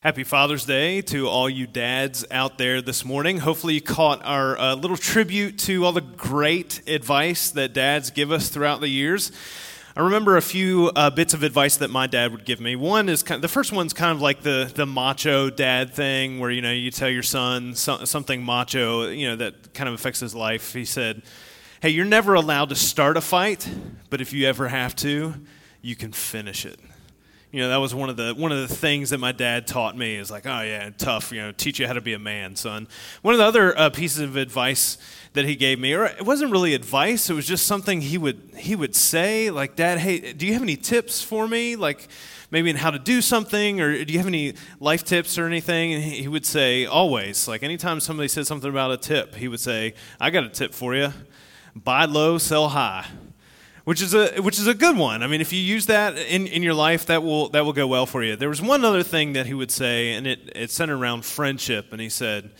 Happy Father's Day to all you dads out there this morning. Hopefully, you caught our uh, little tribute to all the great advice that dads give us throughout the years. I remember a few uh, bits of advice that my dad would give me. One is kind of, the first one's kind of like the the macho dad thing, where you know you tell your son so, something macho, you know that kind of affects his life. He said, "Hey, you're never allowed to start a fight, but if you ever have to, you can finish it." You know that was one of the one of the things that my dad taught me is like oh yeah tough you know teach you how to be a man son. One of the other uh, pieces of advice that he gave me or it wasn't really advice it was just something he would he would say like dad hey do you have any tips for me like maybe in how to do something or do you have any life tips or anything? And he would say always like anytime somebody said something about a tip he would say i got a tip for you buy low sell high which is a which is a good one. I mean, if you use that in, in your life, that will that will go well for you. There was one other thing that he would say, and it, it centered around friendship. And he said,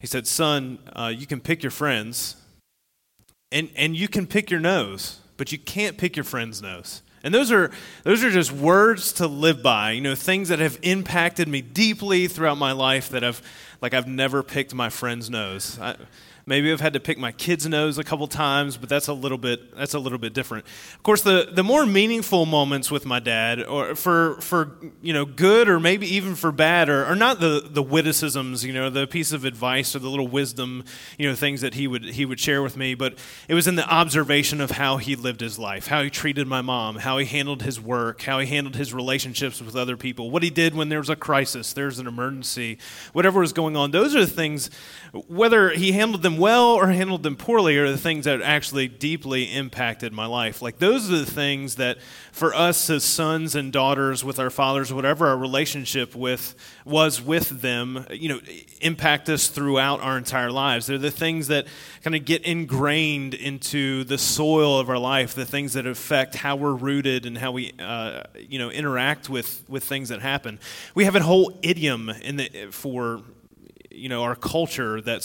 he said, "Son, uh, you can pick your friends, and and you can pick your nose, but you can't pick your friend's nose." And those are those are just words to live by. You know, things that have impacted me deeply throughout my life that have like I've never picked my friend's nose. I, Maybe I've had to pick my kid's nose a couple times, but that's a little bit that's a little bit different. Of course, the, the more meaningful moments with my dad, or for for you know good or maybe even for bad, are, are not the the witticisms, you know, the piece of advice or the little wisdom, you know, things that he would he would share with me, but it was in the observation of how he lived his life, how he treated my mom, how he handled his work, how he handled his relationships with other people, what he did when there was a crisis, there's an emergency, whatever was going on. Those are the things, whether he handled them them well or handled them poorly are the things that actually deeply impacted my life. Like, those are the things that, for us as sons and daughters with our fathers, whatever our relationship with was with them, you know, impact us throughout our entire lives. They're the things that kind of get ingrained into the soil of our life, the things that affect how we're rooted and how we, uh, you know, interact with, with things that happen. We have a whole idiom in the, for you know our culture that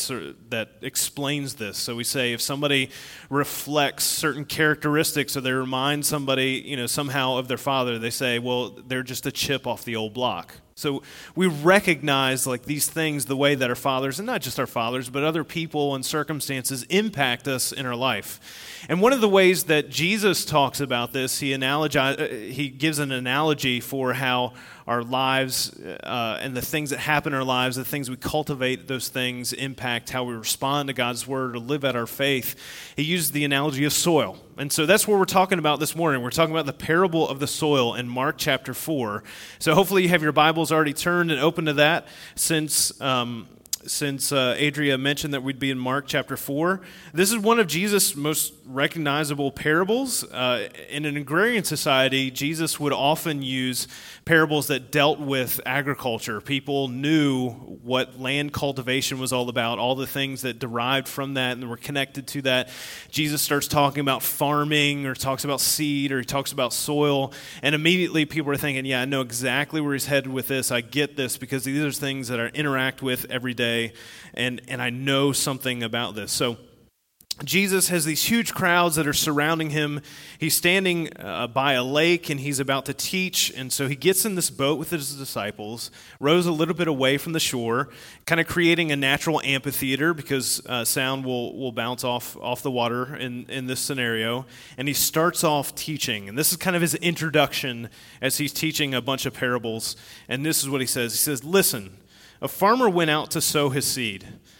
that explains this. So we say if somebody reflects certain characteristics or they remind somebody you know somehow of their father, they say, well, they're just a chip off the old block. So we recognize like these things the way that our fathers, and not just our fathers, but other people and circumstances impact us in our life. And one of the ways that Jesus talks about this, he analogize, uh, he gives an analogy for how our lives uh, and the things that happen in our lives, the things we cultivate, those things impact how we respond to God's word or live out our faith. He uses the analogy of soil. And so that's what we're talking about this morning. We're talking about the parable of the soil in Mark chapter 4. So hopefully you have your Bibles already turned and open to that since. Um, since uh, Adria mentioned that we'd be in Mark chapter 4. This is one of Jesus' most recognizable parables. Uh, in an agrarian society, Jesus would often use parables that dealt with agriculture. People knew what land cultivation was all about, all the things that derived from that and were connected to that. Jesus starts talking about farming or talks about seed or he talks about soil, and immediately people are thinking, Yeah, I know exactly where he's headed with this. I get this because these are things that I interact with every day and, and I know something about this. So, Jesus has these huge crowds that are surrounding him. He's standing uh, by a lake and he's about to teach. And so he gets in this boat with his disciples, rows a little bit away from the shore, kind of creating a natural amphitheater because uh, sound will, will bounce off, off the water in, in this scenario. And he starts off teaching. And this is kind of his introduction as he's teaching a bunch of parables. And this is what he says He says, Listen, a farmer went out to sow his seed.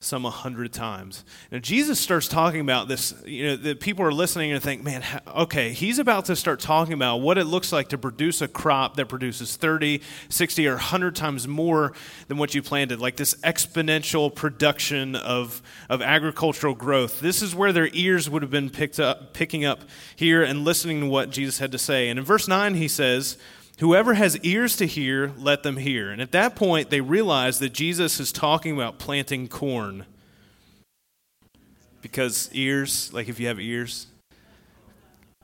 some a hundred times. Now, Jesus starts talking about this, you know, the people are listening and think, man, okay, he's about to start talking about what it looks like to produce a crop that produces 30, 60, or 100 times more than what you planted, like this exponential production of, of agricultural growth. This is where their ears would have been picked up, picking up here and listening to what Jesus had to say. And in verse 9, he says, Whoever has ears to hear, let them hear. And at that point, they realize that Jesus is talking about planting corn. Because ears, like if you have ears,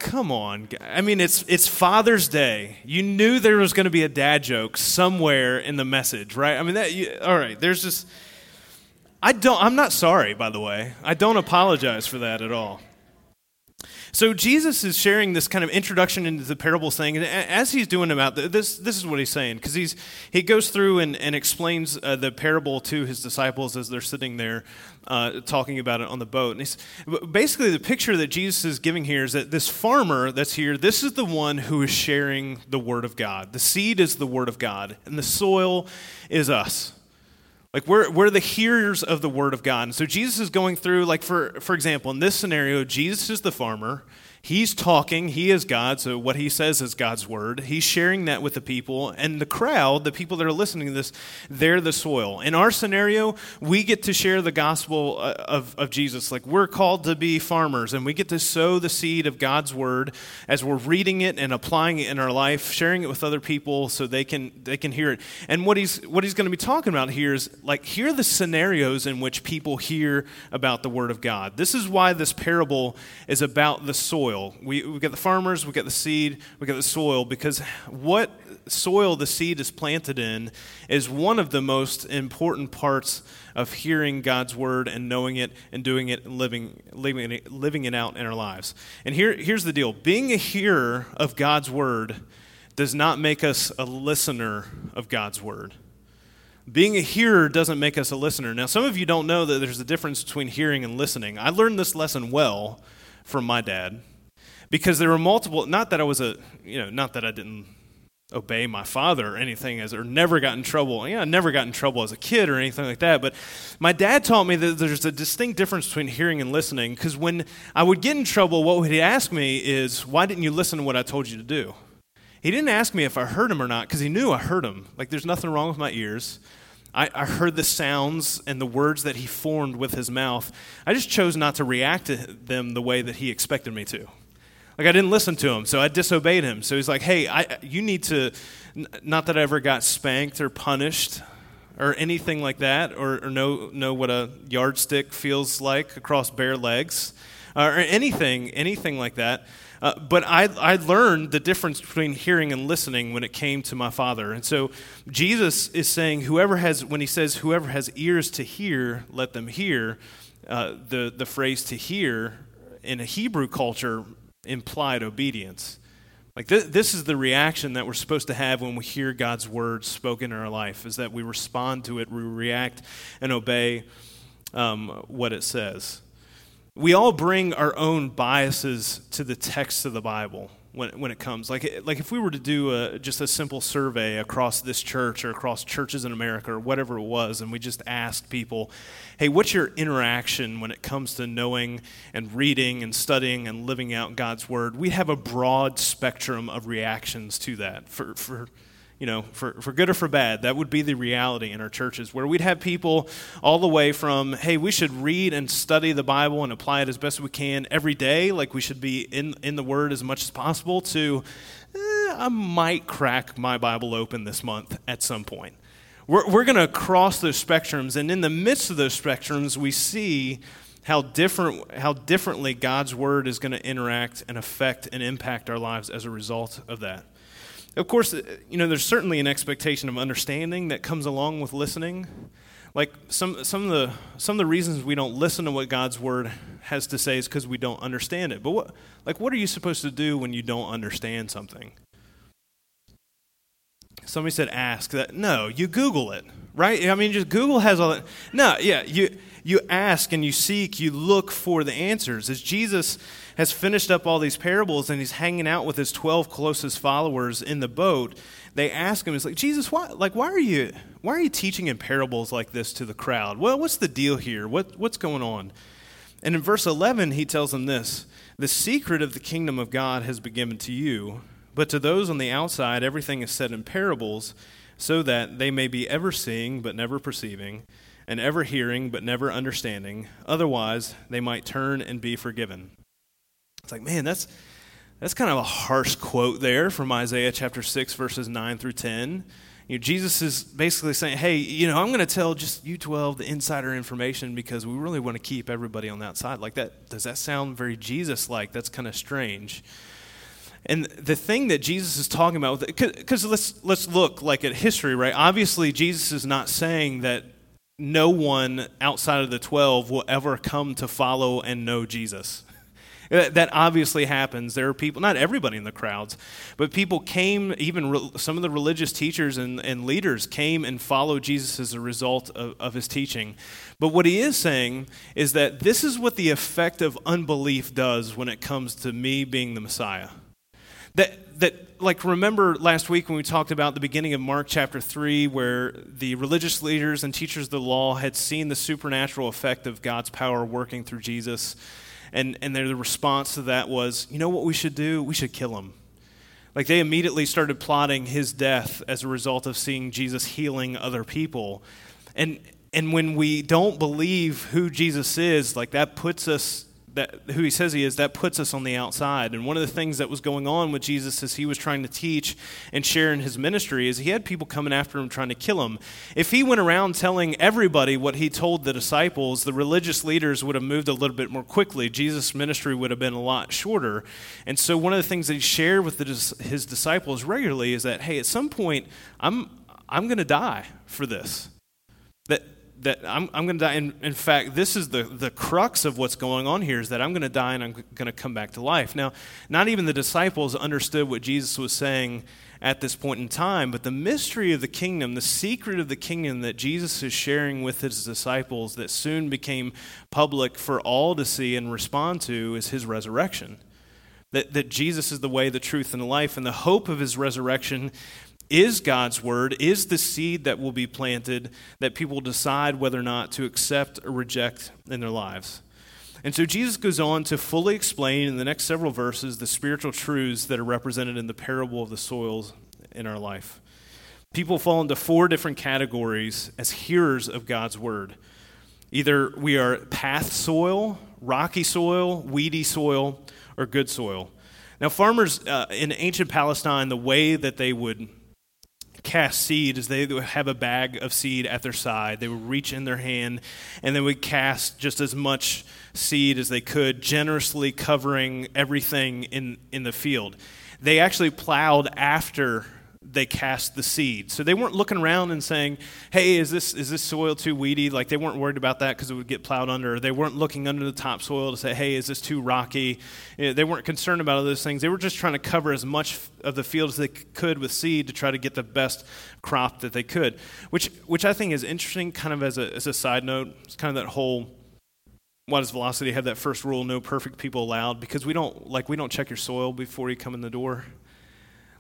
come on. I mean, it's, it's Father's Day. You knew there was going to be a dad joke somewhere in the message, right? I mean, that, you, all right, there's just, I don't, I'm not sorry, by the way. I don't apologize for that at all. So Jesus is sharing this kind of introduction into the parable saying, and as he's doing about this, this is what he's saying, because he's he goes through and, and explains uh, the parable to his disciples as they're sitting there uh, talking about it on the boat. And he's, basically, the picture that Jesus is giving here is that this farmer that's here, this is the one who is sharing the word of God. The seed is the word of God, and the soil is us. Like we're, we're the hearers of the word of God. And so Jesus is going through, like for, for example, in this scenario, Jesus is the farmer. He's talking, he is God, so what he says is God's word. He's sharing that with the people, and the crowd, the people that are listening to this, they're the soil. In our scenario, we get to share the gospel uh, of, of Jesus. Like we're called to be farmers, and we get to sow the seed of God's word as we're reading it and applying it in our life, sharing it with other people so they can they can hear it. And what he's what he's going to be talking about here is like here are the scenarios in which people hear about the word of God. This is why this parable is about the soil soil. We, we get the farmers, we get the seed, we get the soil, because what soil the seed is planted in is one of the most important parts of hearing God's word and knowing it and doing it and living, living, it, living it out in our lives. And here, here's the deal being a hearer of God's word does not make us a listener of God's word. Being a hearer doesn't make us a listener. Now, some of you don't know that there's a difference between hearing and listening. I learned this lesson well from my dad because there were multiple not that i was a you know not that i didn't obey my father or anything as or never got in trouble yeah i never got in trouble as a kid or anything like that but my dad taught me that there's a distinct difference between hearing and listening because when i would get in trouble what he'd he ask me is why didn't you listen to what i told you to do? He didn't ask me if i heard him or not because he knew i heard him. Like there's nothing wrong with my ears. I, I heard the sounds and the words that he formed with his mouth. I just chose not to react to them the way that he expected me to like I didn't listen to him, so I disobeyed him. So he's like, "Hey, I, you need to." Not that I ever got spanked or punished or anything like that, or, or know know what a yardstick feels like across bare legs, uh, or anything anything like that. Uh, but I, I learned the difference between hearing and listening when it came to my father. And so Jesus is saying, whoever has, when he says, whoever has ears to hear, let them hear, uh, the, the phrase to hear in a Hebrew culture implied obedience. Like th- this is the reaction that we're supposed to have when we hear God's word spoken in our life, is that we respond to it, we react and obey um, what it says. We all bring our own biases to the text of the Bible when, when it comes. Like, like if we were to do a, just a simple survey across this church or across churches in America or whatever it was, and we just asked people, hey, what's your interaction when it comes to knowing and reading and studying and living out God's Word? We'd have a broad spectrum of reactions to that for, for you know, for, for good or for bad, that would be the reality in our churches, where we'd have people all the way from, hey, we should read and study the Bible and apply it as best we can every day, like we should be in, in the Word as much as possible, to, eh, I might crack my Bible open this month at some point. We're, we're going to cross those spectrums, and in the midst of those spectrums, we see how different how differently God's word is going to interact and affect and impact our lives as a result of that. Of course, uh, you know, there's certainly an expectation of understanding that comes along with listening. Like some, some, of the, some of the reasons we don't listen to what God's word has to say is because we don't understand it. But what, like, what are you supposed to do when you don't understand something? Somebody said ask that. No, you Google it, right? I mean, just Google has all that. No, yeah, you, you ask and you seek, you look for the answers. As Jesus has finished up all these parables and he's hanging out with his 12 closest followers in the boat, they ask him, it's like, Jesus, why, like, why are you, why are you teaching in parables like this to the crowd? Well, what's the deal here? What, what's going on? And in verse 11, he tells them this The secret of the kingdom of God has been given to you, but to those on the outside, everything is said in parables, so that they may be ever seeing but never perceiving, and ever hearing but never understanding. Otherwise, they might turn and be forgiven. It's like, man, that's That's kind of a harsh quote there from Isaiah chapter 6, verses 9 through 10. You know, Jesus is basically saying, hey, you know, I'm going to tell just you 12 the insider information because we really want to keep everybody on the outside. Like that, does that sound very Jesus like? That's kind of strange. And the thing that Jesus is talking about, because let's, let's look like at history, right? Obviously, Jesus is not saying that no one outside of the 12 will ever come to follow and know Jesus. That obviously happens. There are people, not everybody in the crowds, but people came, even re, some of the religious teachers and, and leaders came and followed Jesus as a result of, of his teaching. But what he is saying is that this is what the effect of unbelief does when it comes to me being the Messiah. That, that like remember last week when we talked about the beginning of Mark chapter 3 where the religious leaders and teachers of the law had seen the supernatural effect of God's power working through Jesus and, and their response to that was, you know what we should do? We should kill him. Like they immediately started plotting his death as a result of seeing Jesus healing other people. And, and when we don't believe who Jesus is, like that puts us that who he says he is, that puts us on the outside. And one of the things that was going on with Jesus as he was trying to teach and share in his ministry is he had people coming after him trying to kill him. If he went around telling everybody what he told the disciples, the religious leaders would have moved a little bit more quickly. Jesus' ministry would have been a lot shorter. And so one of the things that he shared with the, his disciples regularly is that, hey, at some point, I'm, I'm going to die for this. That I'm, I'm going to die. In, in fact, this is the, the crux of what's going on here is that I'm going to die and I'm going to come back to life. Now, not even the disciples understood what Jesus was saying at this point in time, but the mystery of the kingdom, the secret of the kingdom that Jesus is sharing with his disciples that soon became public for all to see and respond to is his resurrection. That, that Jesus is the way, the truth, and the life, and the hope of his resurrection is God's word, is the seed that will be planted that people decide whether or not to accept or reject in their lives. And so Jesus goes on to fully explain in the next several verses the spiritual truths that are represented in the parable of the soils in our life. People fall into four different categories as hearers of God's word. Either we are path soil, rocky soil, weedy soil, or good soil. Now, farmers uh, in ancient Palestine, the way that they would cast seed is they would have a bag of seed at their side. They would reach in their hand and they would cast just as much seed as they could, generously covering everything in, in the field. They actually plowed after they cast the seed. So they weren't looking around and saying, "Hey, is this is this soil too weedy?" Like they weren't worried about that because it would get plowed under. They weren't looking under the topsoil to say, "Hey, is this too rocky?" You know, they weren't concerned about all those things. They were just trying to cover as much of the field as they could with seed to try to get the best crop that they could. Which which I think is interesting. Kind of as a as a side note, it's kind of that whole why does velocity have that first rule no perfect people allowed because we don't like we don't check your soil before you come in the door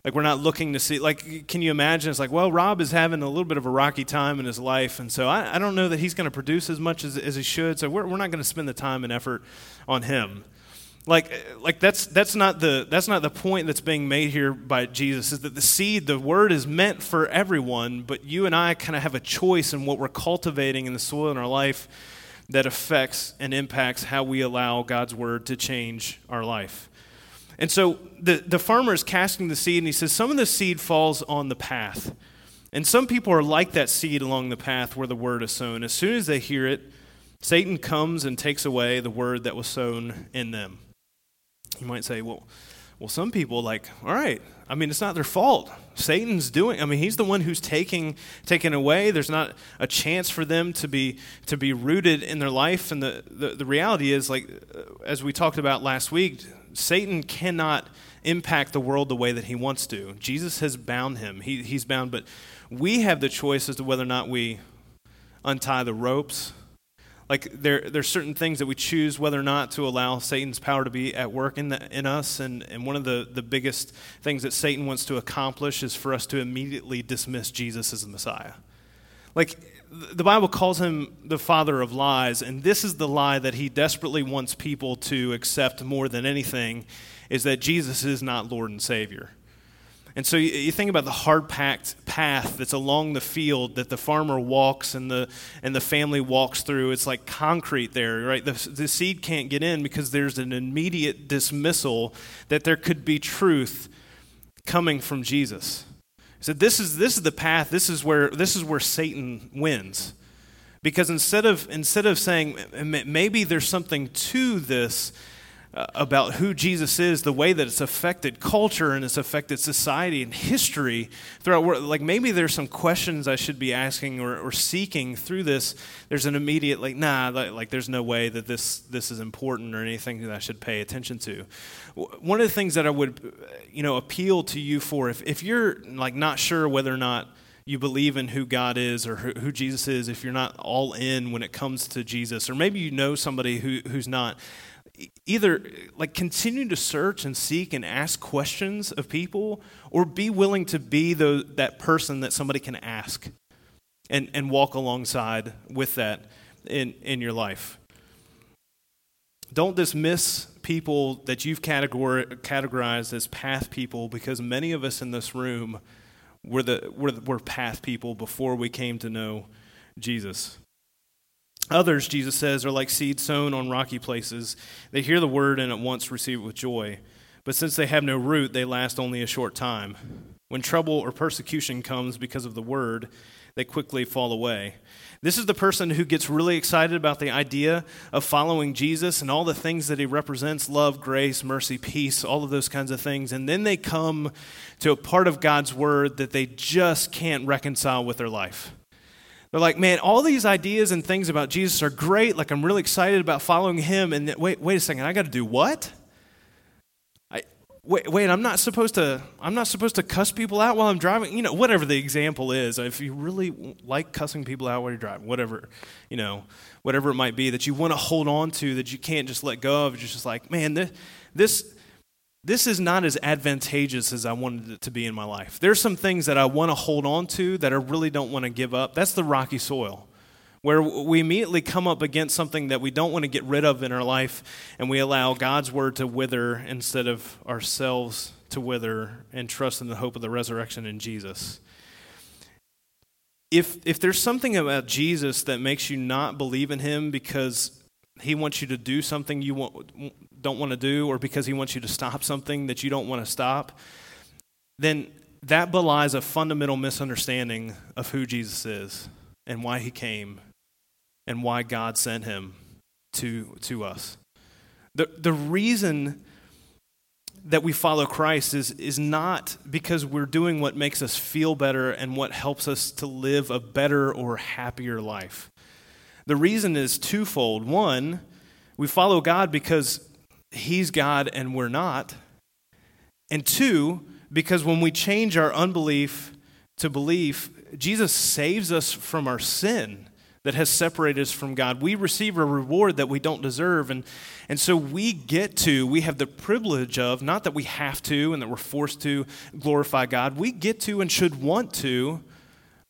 like, we're not looking to see, like, can you imagine? It's like, well, Rob is having a little bit of a rocky time in his life, and so I, I don't know that he's going to produce as much as, as he should, so we're, we're not going to spend the time and effort on him. Like, like that's, that's, not the, that's not the point that's being made here by Jesus, is that the seed, the word is meant for everyone, but you and I kind of have a choice in what we're cultivating in the soil in our life that affects and impacts how we allow God's word to change our life. And so the, the farmer is casting the seed, and he says, Some of the seed falls on the path. And some people are like that seed along the path where the word is sown. As soon as they hear it, Satan comes and takes away the word that was sown in them. You might say, Well, well, some people like, all right, I mean, it's not their fault. Satan's doing. I mean, he's the one who's taking taking away. There's not a chance for them to be to be rooted in their life. And the the, the reality is, like uh, as we talked about last week, Satan cannot impact the world the way that he wants to. Jesus has bound him. He, he's bound, but we have the choice as to whether or not we untie the ropes. Like there, there's certain things that we choose whether or not to allow Satan's power to be at work in, the, in us. And, and one of the, the biggest things that Satan wants to accomplish is for us to immediately dismiss Jesus as the Messiah. Like the Bible calls him the father of lies, and this is the lie that he desperately wants people to accept more than anything is that Jesus is not Lord and Savior. And so you, you think about the hard packed path that's along the field that the farmer walks and the, and the family walks through. It's like concrete there, right? The, the seed can't get in because there's an immediate dismissal that there could be truth coming from Jesus. So this is, this is the path, this is, where, this is where Satan wins. Because instead of, instead of saying maybe there's something to this, Uh, about who Jesus is, the way that it's affected culture and it's affected society and history throughout. Like maybe there's some questions I should be asking or, or seeking through this. There's an immediate like, nah, like, like there's no way that this this is important or anything that I should pay attention to. One of the things that I would, you know, appeal to you for if if you're like not sure whether or not you believe in who God is or who, Jesus is, if you're not all in when it comes to Jesus, or maybe you know somebody who, who's not, either like continue to search and seek and ask questions of people or be willing to be the, that person that somebody can ask and, and walk alongside with that in, in your life. Don't dismiss people that you've categor- categorized as path people because many of us in this room were, the, were, were path people before we came to know jesus Others, Jesus says, are like seed sown on rocky places. They hear the word and at once receive it with joy. But since they have no root, they last only a short time. When trouble or persecution comes because of the word, they quickly fall away. This is the person who gets really excited about the idea of following Jesus and all the things that he represents love, grace, mercy, peace, all of those kinds of things. And then they come to a part of God's word that they just can't reconcile with their life. They're like, man, all these ideas and things about Jesus are great. Like, I'm really excited about following him. And wait, wait a second, I got to do what? I, wait, wait, I'm not supposed to. I'm not supposed to cuss people out while I'm driving. You know, whatever the example is. If you really like cussing people out while you're driving, whatever, you know, whatever it might be that you want to hold on to that you can't just let go of. It's just like, man, this, this this is not as advantageous as I wanted it to be in my life. There's some things that I want to hold on to that I really don't want to give up. That's the rocky soil, where we immediately come up against something that we don't want to get rid of in our life, and we allow God's word to wither instead of ourselves to wither and trust in the hope of the resurrection in Jesus. If, if there's something about Jesus that makes you not believe in him because he wants you to do something you want, don't want to do or because he wants you to stop something that you don't want to stop, then that belies a fundamental misunderstanding of who Jesus is and why he came and why God sent him to, to us. The, the reason that we follow Christ is, is not because we're doing what makes us feel better and what helps us to live a better or happier life. The reason is twofold. One, we follow God because He's God and we're not. And two, because when we change our unbelief to belief, Jesus saves us from our sin that has separated us from God. We receive a reward that we don't deserve. And, and so we get to, we have the privilege of, not that we have to and that we're forced to glorify God, we get to and should want to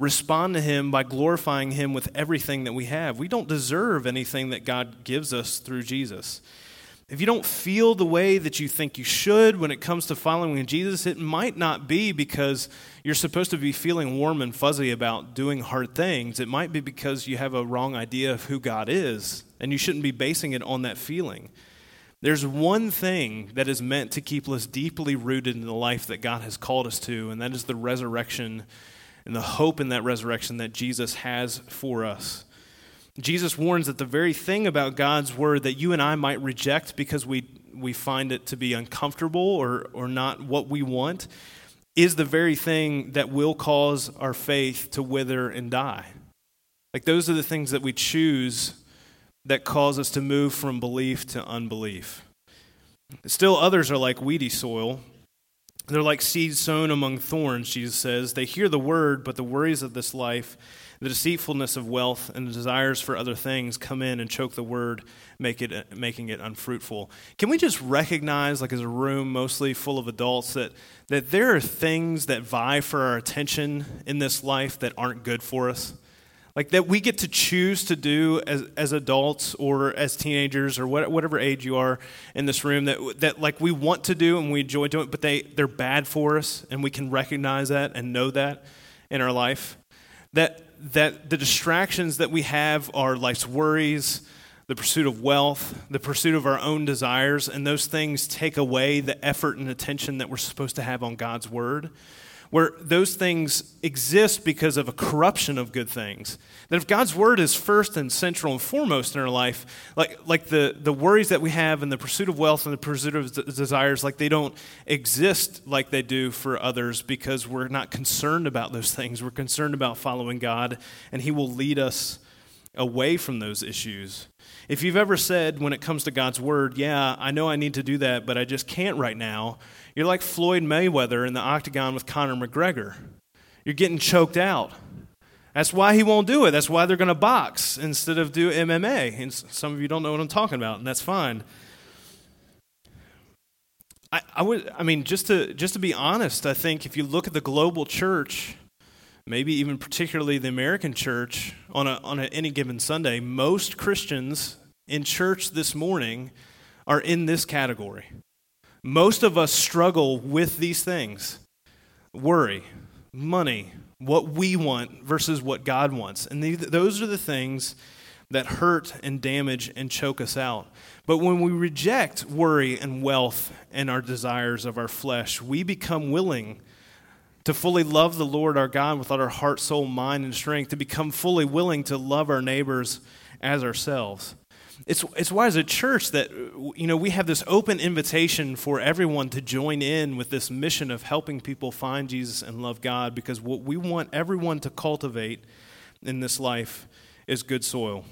respond to Him by glorifying Him with everything that we have. We don't deserve anything that God gives us through Jesus. If you don't feel the way that you think you should when it comes to following Jesus, it might not be because you're supposed to be feeling warm and fuzzy about doing hard things. It might be because you have a wrong idea of who God is, and you shouldn't be basing it on that feeling. There's one thing that is meant to keep us deeply rooted in the life that God has called us to, and that is the resurrection and the hope in that resurrection that Jesus has for us. Jesus warns that the very thing about God's word that you and I might reject because we, we find it to be uncomfortable or, or not what we want is the very thing that will cause our faith to wither and die. Like those are the things that we choose that cause us to move from belief to unbelief. Still, others are like weedy soil. They're like seeds sown among thorns, Jesus says. They hear the word, but the worries of this life the deceitfulness of wealth and the desires for other things come in and choke the word, make it, making it unfruitful. Can we just recognize, like as a room mostly full of adults, that, that there are things that vie for our attention in this life that aren't good for us? like that we get to choose to do as, as adults or as teenagers or what, whatever age you are in this room that, that like we want to do and we enjoy doing but they, they're bad for us and we can recognize that and know that in our life that, that the distractions that we have are life's worries the pursuit of wealth the pursuit of our own desires and those things take away the effort and attention that we're supposed to have on god's word where those things exist because of a corruption of good things. That if God's word is first and central and foremost in our life, like, like the, the worries that we have and the pursuit of wealth and the pursuit of desires, like they don't exist like they do for others because we're not concerned about those things. We're concerned about following God, and He will lead us away from those issues. If you've ever said, when it comes to God's word, yeah, I know I need to do that, but I just can't right now, you're like Floyd Mayweather in the octagon with Conor McGregor. You're getting choked out. That's why he won't do it. That's why they're going to box instead of do MMA. And some of you don't know what I'm talking about, and that's fine. I, I would, I mean, just to just to be honest, I think if you look at the global church, maybe even particularly the American church, on a on a, any given Sunday, most Christians in church this morning are in this category. Most of us struggle with these things worry, money, what we want versus what God wants. And those are the things that hurt and damage and choke us out. But when we reject worry and wealth and our desires of our flesh, we become willing to fully love the Lord our God with all our heart, soul, mind, and strength, to become fully willing to love our neighbors as ourselves. It's, it's why, as a church, that you know we have this open invitation for everyone to join in with this mission of helping people find Jesus and love God, because what we want everyone to cultivate in this life is good soil.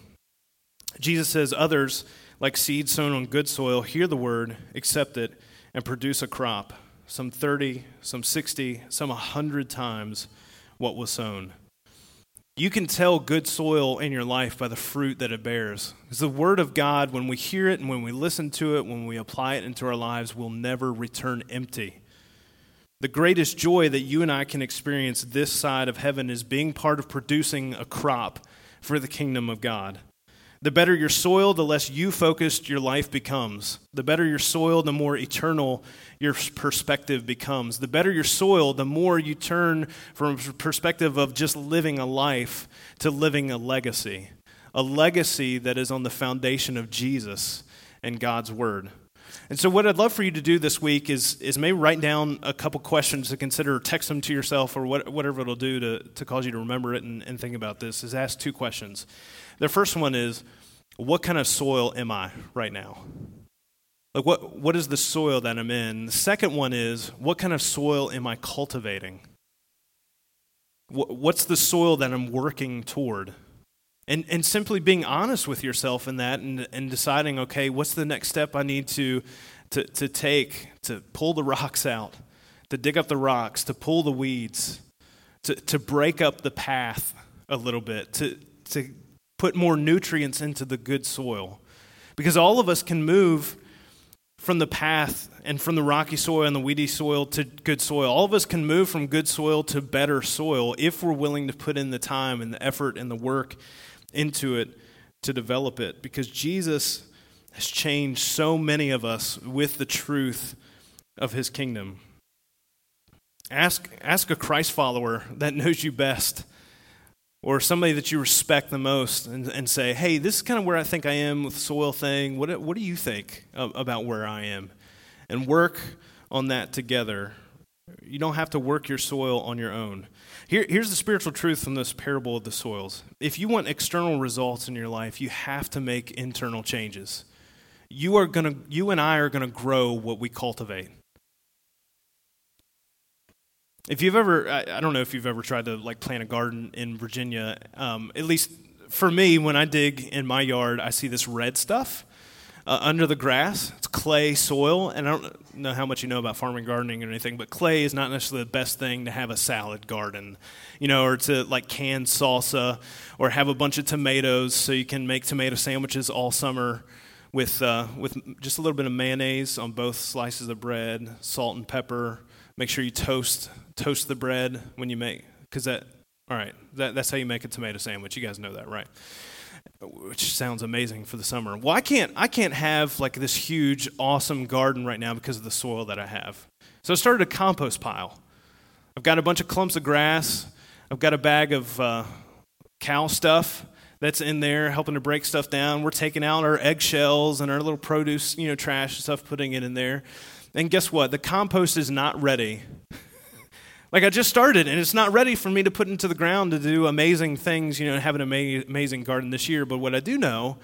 Jesus says, Others, like seeds sown on good soil, hear the word, accept it, and produce a crop, some 30, some 60, some 100 times what was sown. You can tell good soil in your life by the fruit that it bears. Because the Word of God, when we hear it and when we listen to it, when we apply it into our lives, will never return empty. The greatest joy that you and I can experience this side of heaven is being part of producing a crop for the kingdom of God. The better your soil, the less you focused your life becomes. The better your soil, the more eternal your perspective becomes. The better your soil, the more you turn from a perspective of just living a life to living a legacy. A legacy that is on the foundation of Jesus and God's Word. And so, what I'd love for you to do this week is, is maybe write down a couple questions to consider, text them to yourself, or what, whatever it'll do to, to cause you to remember it and, and think about this. Is ask two questions. The first one is, what kind of soil am I right now? Like, what, what is the soil that I'm in? The second one is, what kind of soil am I cultivating? What's the soil that I'm working toward? And, and simply being honest with yourself in that and, and deciding, okay, what's the next step I need to, to, to take to pull the rocks out, to dig up the rocks, to pull the weeds, to, to break up the path a little bit, to, to put more nutrients into the good soil. Because all of us can move from the path and from the rocky soil and the weedy soil to good soil. All of us can move from good soil to better soil if we're willing to put in the time and the effort and the work into it to develop it. Because Jesus has changed so many of us with the truth of his kingdom. Ask, ask a Christ follower that knows you best or somebody that you respect the most and, and say, hey, this is kind of where I think I am with the soil thing. What, what do you think about where I am? And work on that together. You don't have to work your soil on your own. Here, here's the spiritual truth from this parable of the soils. If you want external results in your life, you have to make internal changes. You are to you and I are going to grow what we cultivate. If you've ever, I, I, don't know if you've ever tried to like plant a garden in Virginia. Um, at least for me, when I dig in my yard, I see this red stuff uh, under the grass. It's clay soil, and I don't know how much you know about farming, gardening, or anything, but clay is not necessarily the best thing to have a salad garden, you know, or to like can salsa, or have a bunch of tomatoes so you can make tomato sandwiches all summer with uh, with just a little bit of mayonnaise on both slices of bread, salt and pepper. Make sure you toast toast the bread when you make because that All right, that, that's how you make a tomato sandwich. You guys know that, right? Which sounds amazing for the summer. Well, I can't, I can't have like this huge, awesome garden right now because of the soil that I have. So I started a compost pile. I've got a bunch of clumps of grass. I've got a bag of uh, cow stuff that's in there helping to break stuff down. We're taking out our eggshells and our little produce, you know, trash and stuff, putting it in there. And guess what? The compost is not ready. like I just started and it's not ready for me to put into the ground to do amazing things, you know, have an ama- amazing garden this year. But what I do know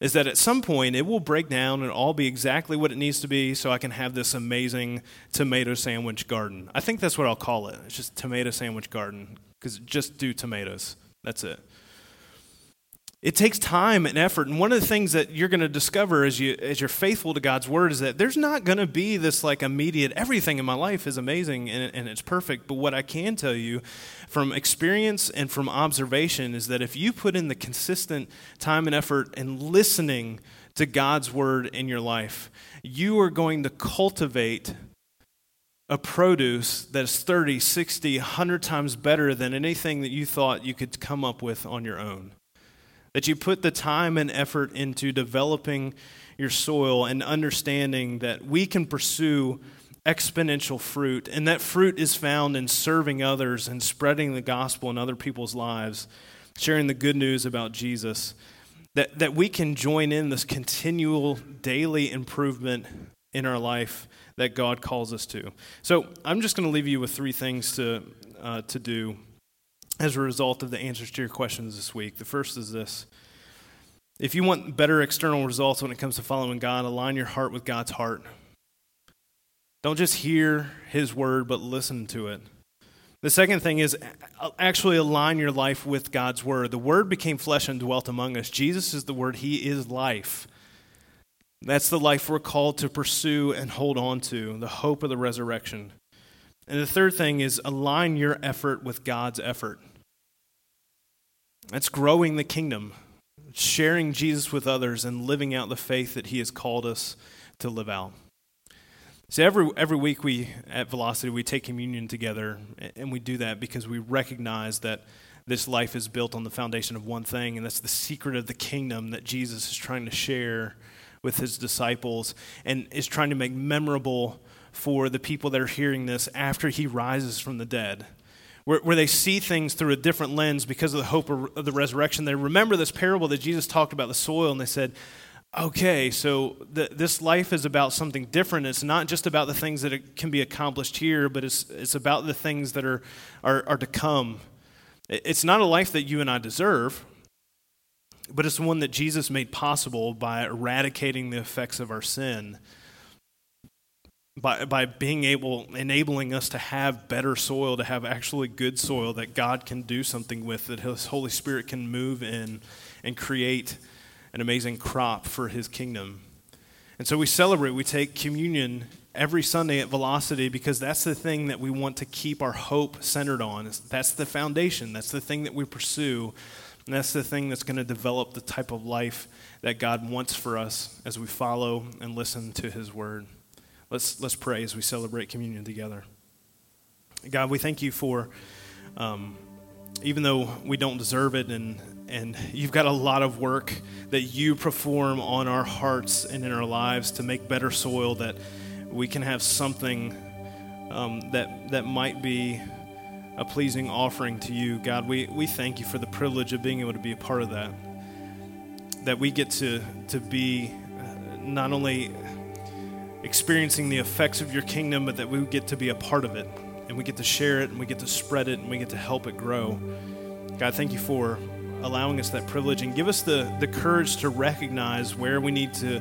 is that at some point it will break down and all be exactly what it needs to be so I can have this amazing tomato sandwich garden. I think that's what I'll call it. It's just tomato sandwich garden because just do tomatoes. That's it. It takes time and effort. And one of the things that you're going to discover as, you, as you're faithful to God's word is that there's not going to be this like immediate, everything in my life is amazing and, and it's perfect. But what I can tell you from experience and from observation is that if you put in the consistent time and effort and listening to God's word in your life, you are going to cultivate a produce that's 30, 60, 100 times better than anything that you thought you could come up with on your own. That you put the time and effort into developing your soil and understanding that we can pursue exponential fruit, and that fruit is found in serving others and spreading the gospel in other people's lives, sharing the good news about Jesus. That, that we can join in this continual daily improvement in our life that God calls us to. So I'm just going to leave you with three things to, uh, to do as a result of the answers to your questions this week. The first is this if you want better external results when it comes to following God, align your heart with God's heart. Don't just hear His word, but listen to it. The second thing is uh, actually align your life with God's word. The word became flesh and dwelt among us. Jesus is the word, He is life. That's the life we're called to pursue and hold on to, the hope of the resurrection. And the third thing is align your effort with God's effort. That's growing the kingdom, sharing Jesus with others, and living out the faith that He has called us to live out. So every, every week we at Velocity we take communion together, and we do that because we recognize that this life is built on the foundation of one thing, and that's the secret of the kingdom that Jesus is trying to share with his disciples and is trying to make memorable for the people that are hearing this after he rises from the dead. Where, where they see things through a different lens because of the hope of, of the resurrection. They remember this parable that Jesus talked about the soil, and they said, okay, so the, this life is about something different. It's not just about the things that can be accomplished here, but it's, it's about the things that are, are, are to come. It's not a life that you and I deserve, but it's one that Jesus made possible by eradicating the effects of our sin by, by being able, enabling us to have better soil, to have actually good soil that God can do something with, that His Holy Spirit can move in and create an amazing crop for His kingdom. And so we celebrate, we take communion every Sunday at Velocity because that's the thing that we want to keep our hope centered on. That's the foundation, that's the thing that we pursue, and that's the thing that's going to develop the type of life that God wants for us as we follow and listen to His word. Let's, let's pray as we celebrate communion together. God, we thank you for, um, even though we don't deserve it, and, and you've got a lot of work that you perform on our hearts and in our lives to make better soil that we can have something um, that, that might be a pleasing offering to you. God, we, we thank you for the privilege of being able to be a part of that. That we get to, to be uh, not only experiencing the effects of your kingdom, but that we get to be a part of it and we get to share it and we get to spread it and we get to help it grow. God, thank you for allowing us that privilege and give us the, the courage to recognize where we need to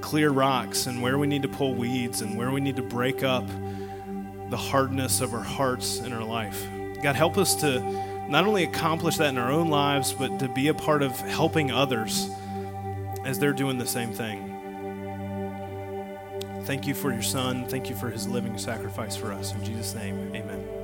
clear rocks and where we need to pull weeds and where we need to break up the hardness of our hearts in our life. God, help us to not only accomplish that in our own lives, but to be a part of helping others as they're doing the same thing. Thank you for your son. Thank you for his living sacrifice for us. In Jesus' name, amen.